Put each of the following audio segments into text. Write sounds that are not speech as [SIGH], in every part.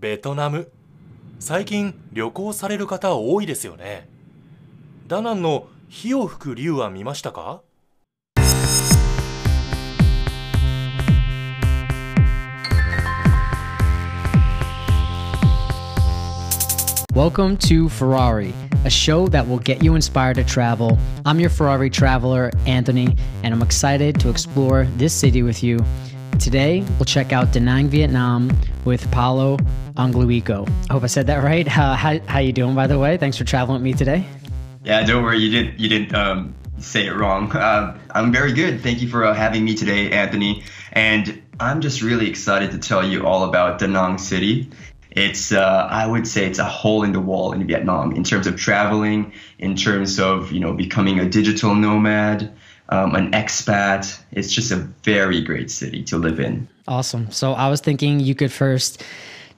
ベトナム最近旅行される方多いですよねダナンの火を吹く竜は見ましたか Welcome to Ferrari, a show that will get you inspired to travel. I'm your Ferrari traveler, Anthony, and I'm excited to explore this city with you. Today, we'll check out Da Nang, Vietnam with Paulo Angluico. I hope I said that right. Uh, how, how you doing, by the way? Thanks for traveling with me today. Yeah, don't worry. You didn't. You didn't um, say it wrong. Uh, I'm very good. Thank you for uh, having me today, Anthony. And I'm just really excited to tell you all about Da Nang City. It's, uh, I would say, it's a hole in the wall in Vietnam in terms of traveling, in terms of you know becoming a digital nomad, um, an expat. It's just a very great city to live in. Awesome. So I was thinking you could first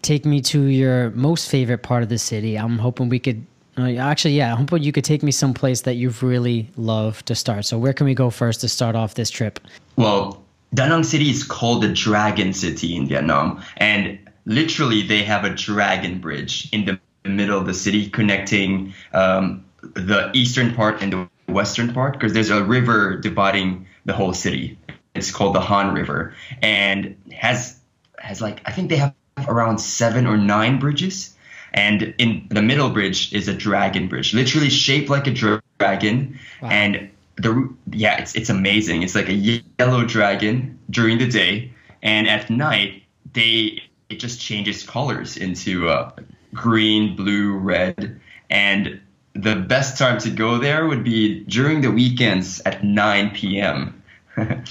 take me to your most favorite part of the city. I'm hoping we could. Uh, actually, yeah, I'm hoping you could take me someplace that you've really loved to start. So, where can we go first to start off this trip? Well, Da Nang City is called the Dragon City in Vietnam, and literally they have a dragon bridge in the middle of the city connecting um, the eastern part and the western part because there's a river dividing the whole city. It's called the Han River, and has has like I think they have around seven or nine bridges. And in the middle bridge is a dragon bridge, literally shaped like a dragon. Wow. And the yeah, it's it's amazing. It's like a yellow dragon during the day, and at night they it just changes colors into uh, green, blue, red, and the best time to go there would be during the weekends at 9 p.m. [LAUGHS]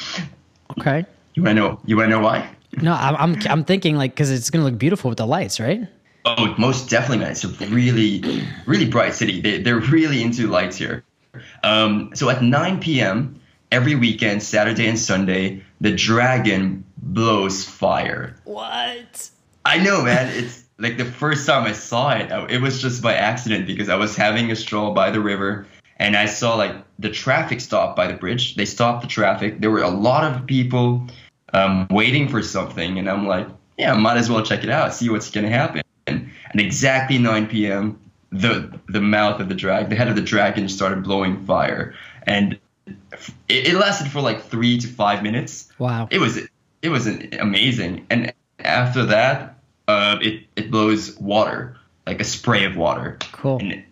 Okay. you wanna know? You wanna know why? No, I'm I'm, I'm thinking like because it's gonna look beautiful with the lights, right? Oh, most definitely, man. It's a really, really bright city. They, they're really into lights here. Um, so at 9 p.m. every weekend, Saturday and Sunday, the dragon blows fire. What? I know, man. It's like the first time I saw it, it was just by accident because I was having a stroll by the river and I saw like the traffic stop by the bridge. They stopped the traffic. There were a lot of people um, waiting for something, and I'm like, yeah, might as well check it out, see what's gonna happen. And at exactly 9 p.m., the the mouth of the drag, the head of the dragon, started blowing fire, and it, it lasted for like three to five minutes Wow. it was it was amazing and after that uh, it it blows water like a spray of water. Cool. and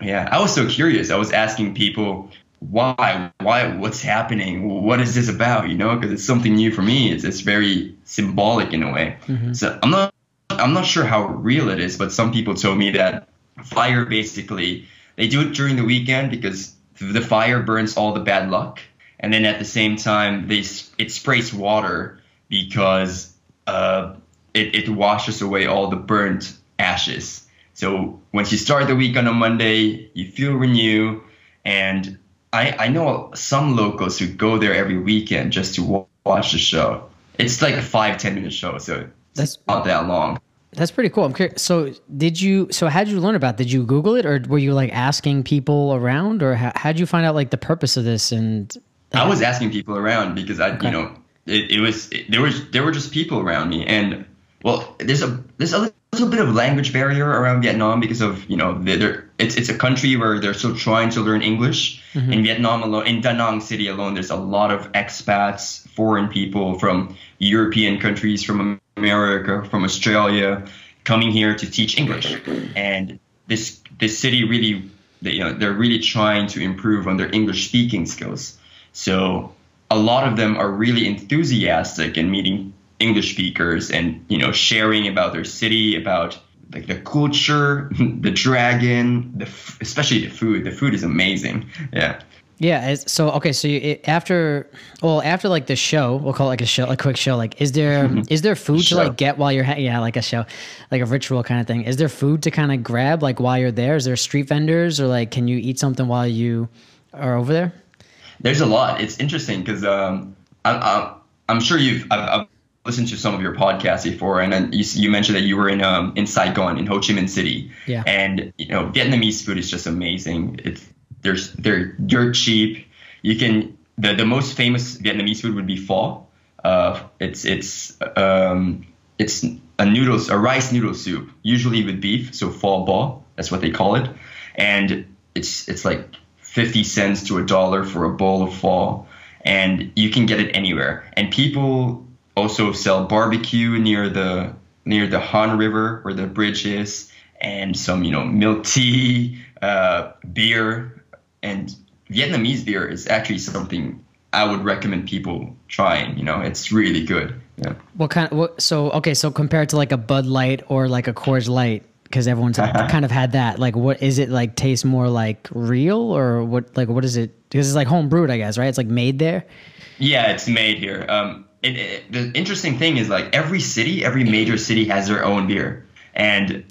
yeah i was so curious. I was asking people why why what's happening? What is this about? You know because it's something new for me. It's, it's very symbolic in a way. Mhm. so i'm not i'm not sure how real it is but some people told me that fire basically they do it during the weekend because the fire burns all the bad luck. And then at the same time they it sprays water because uh, it, it washes away all the burnt ashes so once you start the week on a monday you feel renewed and I, I know some locals who go there every weekend just to watch the show it's like a five ten minute show so That's- it's not that long That's pretty cool. I'm curious. So, did you? So, how did you learn about? it? Did you Google it, or were you like asking people around, or how how'd you find out like the purpose of this? And I was asking people around because I, Okay. you know, it, it was it, there was there were just people around me, and well, there's a there's a little bit of language barrier around Vietnam because of you know they're, they're, it's it's a country where they're still trying to learn English. Mm-hmm. In Vietnam alone, in Da Nang City alone, there's a lot of expats, foreign people from European countries, from America, from Australia, coming here to teach English, and this this city really they, you know they're really trying to improve on their English speaking skills. So a lot of them are really enthusiastic in meeting English speakers and you know sharing about their city, about like the culture, [LAUGHS] the dragon, the f- especially the food. The food is amazing. Yeah. yeah, so okay, so you, it, after well, after like the show, we'll call it like a show, a quick show. Like, is there [LAUGHS] is there food to like get while you're ha- yeah, like a show, like a ritual kind of thing? Is there food to kind of grab like while you're there? Is there street vendors or like can you eat something while you are over there? There's a lot. It's interesting because um, I'm, I'm I'm sure you've I've, I've listened to some of your podcasts before, and then you, you mentioned that you were in um in Saigon in Ho Chi Minh City. Yeah. And you know Vietnamese food is just amazing. It's there's they're dirt cheap. You can the the most famous Vietnamese food would be pho. Uh, it's it's um it's a noodles a rice noodle soup, usually with beef, so pho bo, that's what they call it, and it's it's like 50 cents to a dollar for a bowl of pho, and you can get it anywhere. And people also sell barbecue near the near the Han River where the bridge is, and some you know milk tea, uh, beer, and Vietnamese beer is actually something I would recommend people trying. You know, it's really good. Yeah. What kind? Of, what? So okay, so compared to like a Bud Light or like a Coors Light, because everyone's [LAUGHS] kind of had that. Like, what is it like? Taste more like real or what? Like, what is it? Because it's like home brewed, I guess, right? It's like made there. Yeah, it's made here. Um, it, it, the interesting thing is like every city, every major city has their own beer, and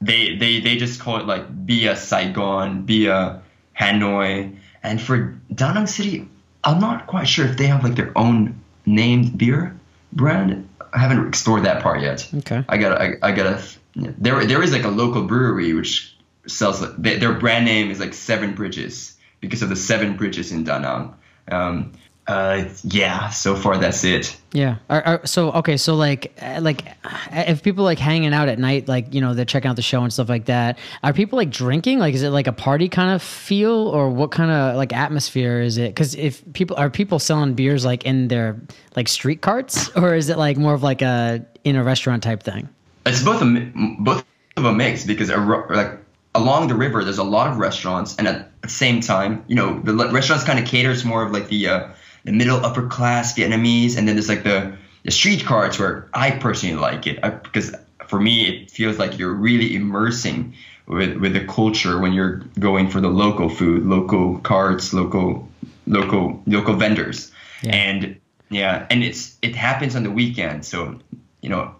they they they just call it like Bia Saigon, Bia Hanoi, and for Da Nang City, I'm not quite sure if they have like their own named beer brand. I haven't explored that part yet. Okay. I gotta I, I gotta there there is like a local brewery which sells their brand name is like Seven Bridges because of the seven bridges in Da Nang. Um, uh, yeah, so far that's it. Yeah. Are, are, so okay, so like uh, like uh, if people like hanging out at night, like you know they're checking out the show and stuff like that. Are people like drinking? Like, is it like a party kind of feel, or what kind of like atmosphere is it? Because if people are people selling beers like in their like street carts, or is it like more of like a in a restaurant type thing? It's both a both of a mix because a, like along the river there's a lot of restaurants, and at the same time, you know, the restaurants kind of caters more of like the uh, the middle upper class Vietnamese, and then there's like the the street carts where I personally like it uh, I, because for me it feels like you're really immersing with with the culture when you're going for the local food, local carts, local local local vendors, yeah. and yeah, and it's it happens on the weekend, so you know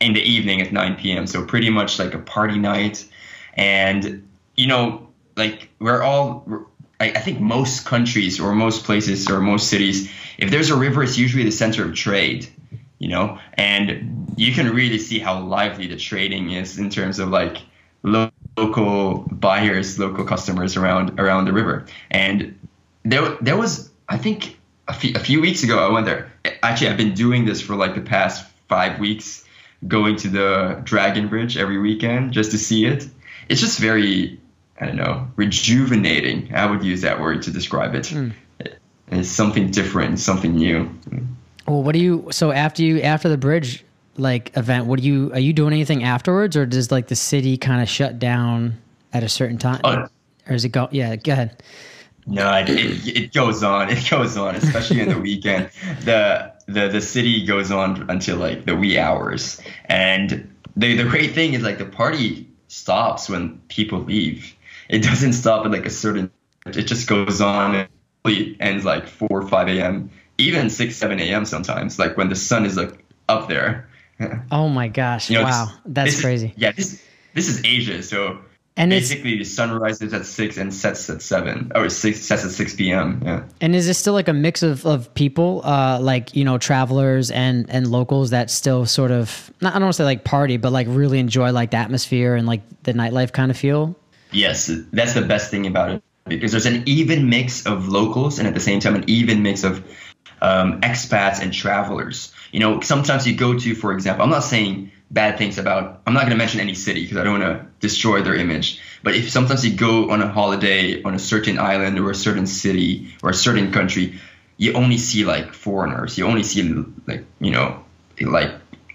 in the evening at 9 p.m. So pretty much like a party night, and you know like we're all I, I think most countries or most places or most cities, if there's a river, it's usually the center of trade, you know, and you can really see how lively the trading is in terms of like local buyers, local customers around around the river. And there there was I think a few weeks ago I went there. Actually, I've been doing this for like the past five weeks, going to the Dragon Bridge every weekend just to see it. It's just very I don't know, rejuvenating. I would use that word to describe it. Mm. It's something different, something new. Well, what do you? So after you after the bridge like event, what do you? Are you doing anything afterwards, or does like the city kind of shut down at a certain time, oh. or is it go? Yeah, go ahead. No, it, it, it goes on. It goes on, especially in the [LAUGHS] weekend. The the the city goes on until like the wee hours, and the the great thing is like the party stops when people leave it doesn't stop at like a certain it just goes on and it ends like 4 or 5 a.m even 6 7 a.m sometimes like when the sun is like up there. [LAUGHS] Oh my gosh. You know, wow. this, that's this crazy. is, yeah this this is asia so and basically the sun rises at 6 and sets at 7 or 6 sets at 6 p.m yeah. And is this still like a mix of, of people uh like you know travelers and and locals that still sort of not, i don't want to say like party but like really enjoy like the atmosphere and like the nightlife kind of feel Yes, that's the best thing about it because there's an even mix of locals and at the same time an even mix of um, expats and travelers. You know, sometimes you go to, for example, I'm not saying bad things about. I'm not going to mention any city because I don't want to destroy their image. But if sometimes you go on a holiday on a certain island or a certain city or a certain country, you only see like foreigners. You only see like you know like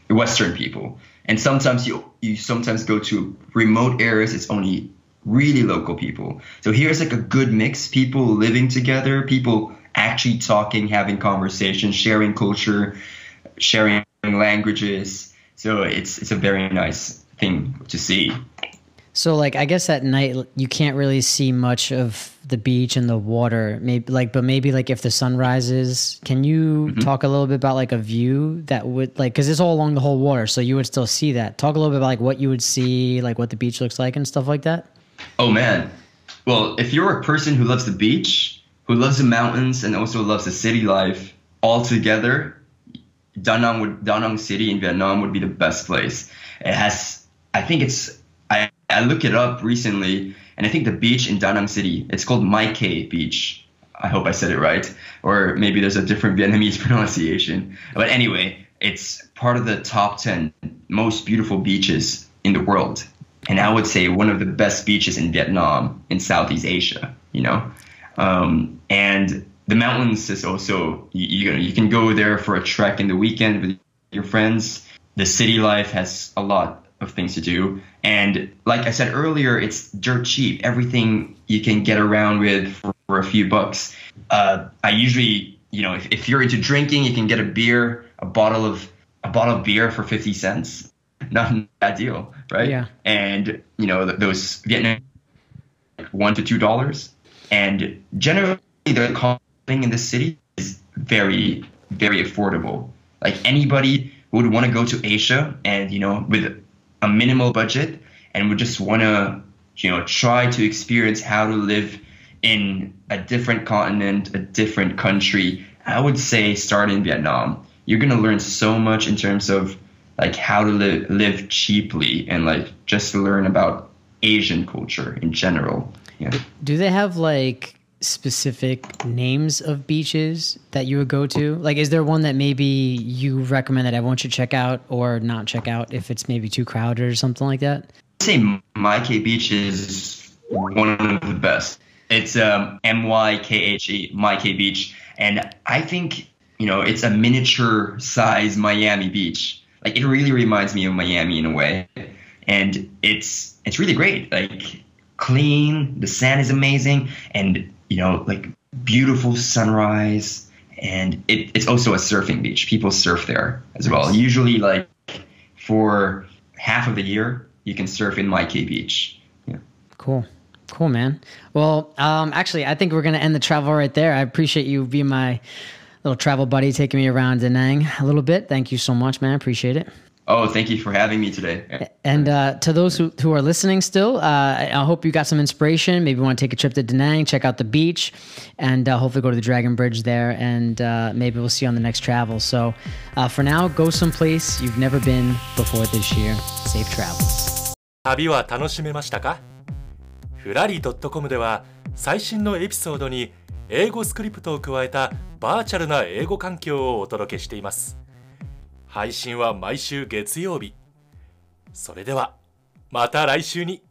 Western people. And sometimes you you sometimes go to remote areas. It's only really local people. So here's like a good mix people living together, people actually talking, having conversations, sharing culture, sharing languages. So it's it's a very nice thing to see. So like I guess at night you can't really see much of the beach and the water. Maybe like but maybe like if the sun rises, can you mm-hmm. talk a little bit about like a view that would like cuz it's all along the whole water, so you would still see that. Talk a little bit about like what you would see, like what the beach looks like and stuff like that. Oh man. Well, if you're a person who loves the beach, who loves the mountains, and also loves the city life all together, Da Nang would Da Nang City in Vietnam would be the best place. It has, I think it's, I I looked it up recently, and I think the beach in Da Nang City, it's called My Khe Beach. I hope I said it right, or maybe there's a different Vietnamese [LAUGHS] pronunciation. But anyway, it's part of the top 10 most beautiful beaches in the world. And I would say one of the best beaches in Vietnam, in Southeast Asia, you know? Um, and the mountains is also, you, you, you can go there for a trek in the weekend with your friends. The city life has a lot of things to do. And like I said earlier, it's dirt cheap. Everything you can get around with for, for a few bucks. Uh, I usually, you know, if, if you're into drinking, you can get a beer, a bottle of a bottle of beer for 50 cents. [LAUGHS] Not a bad deal, right? Yeah. And you know those Vietnam one to two dollars, and generally the cost in the city is very very affordable. Like anybody who would want to go to Asia and you know with a minimal budget and would just want to you know try to experience how to live in a different continent, a different country. I would say start in Vietnam. You're gonna learn so much in terms of like how to live live cheaply and like just to learn about Asian culture in general. Yeah. Do they have like specific names of beaches that you would go to? Like, is there one that maybe you recommend that everyone should check out or not check out if it's maybe too crowded or something like that? I'd say My Khe Beach is one of the best. It's um, M Y K H E, My Khe Beach, and I think you know it's a miniature size Miami Beach. Like it really reminds me of Miami in a way, and it's it's really great. Like clean, the sand is amazing, and you know like beautiful sunrise, and it, it's also a surfing beach. People surf there as well. Usually, like for half of the year, you can surf in Khe Beach. Yeah. Cool. Cool, man. Well, um, actually, I think we're going to end the travel right there. I appreciate you being my little travel buddy, taking me around Da Nang a little bit. Thank you so much, man. Appreciate it. Oh, thank you for having me today. And uh, to those who, who are listening still, uh, I hope you got some inspiration. Maybe want to take a trip to Da Nang, check out the beach, and uh, hopefully go to the Dragon Bridge there. And uh, maybe we'll see you on the next travel. So uh, for now, go someplace you've never been before this year. Safe travels. 旅は楽しめましたかふらり .com では最新のエピソードに 英語スクリプトを加えたバーチャルな英語環境をお届けしています。配信は毎週月曜日。それではまた来週に。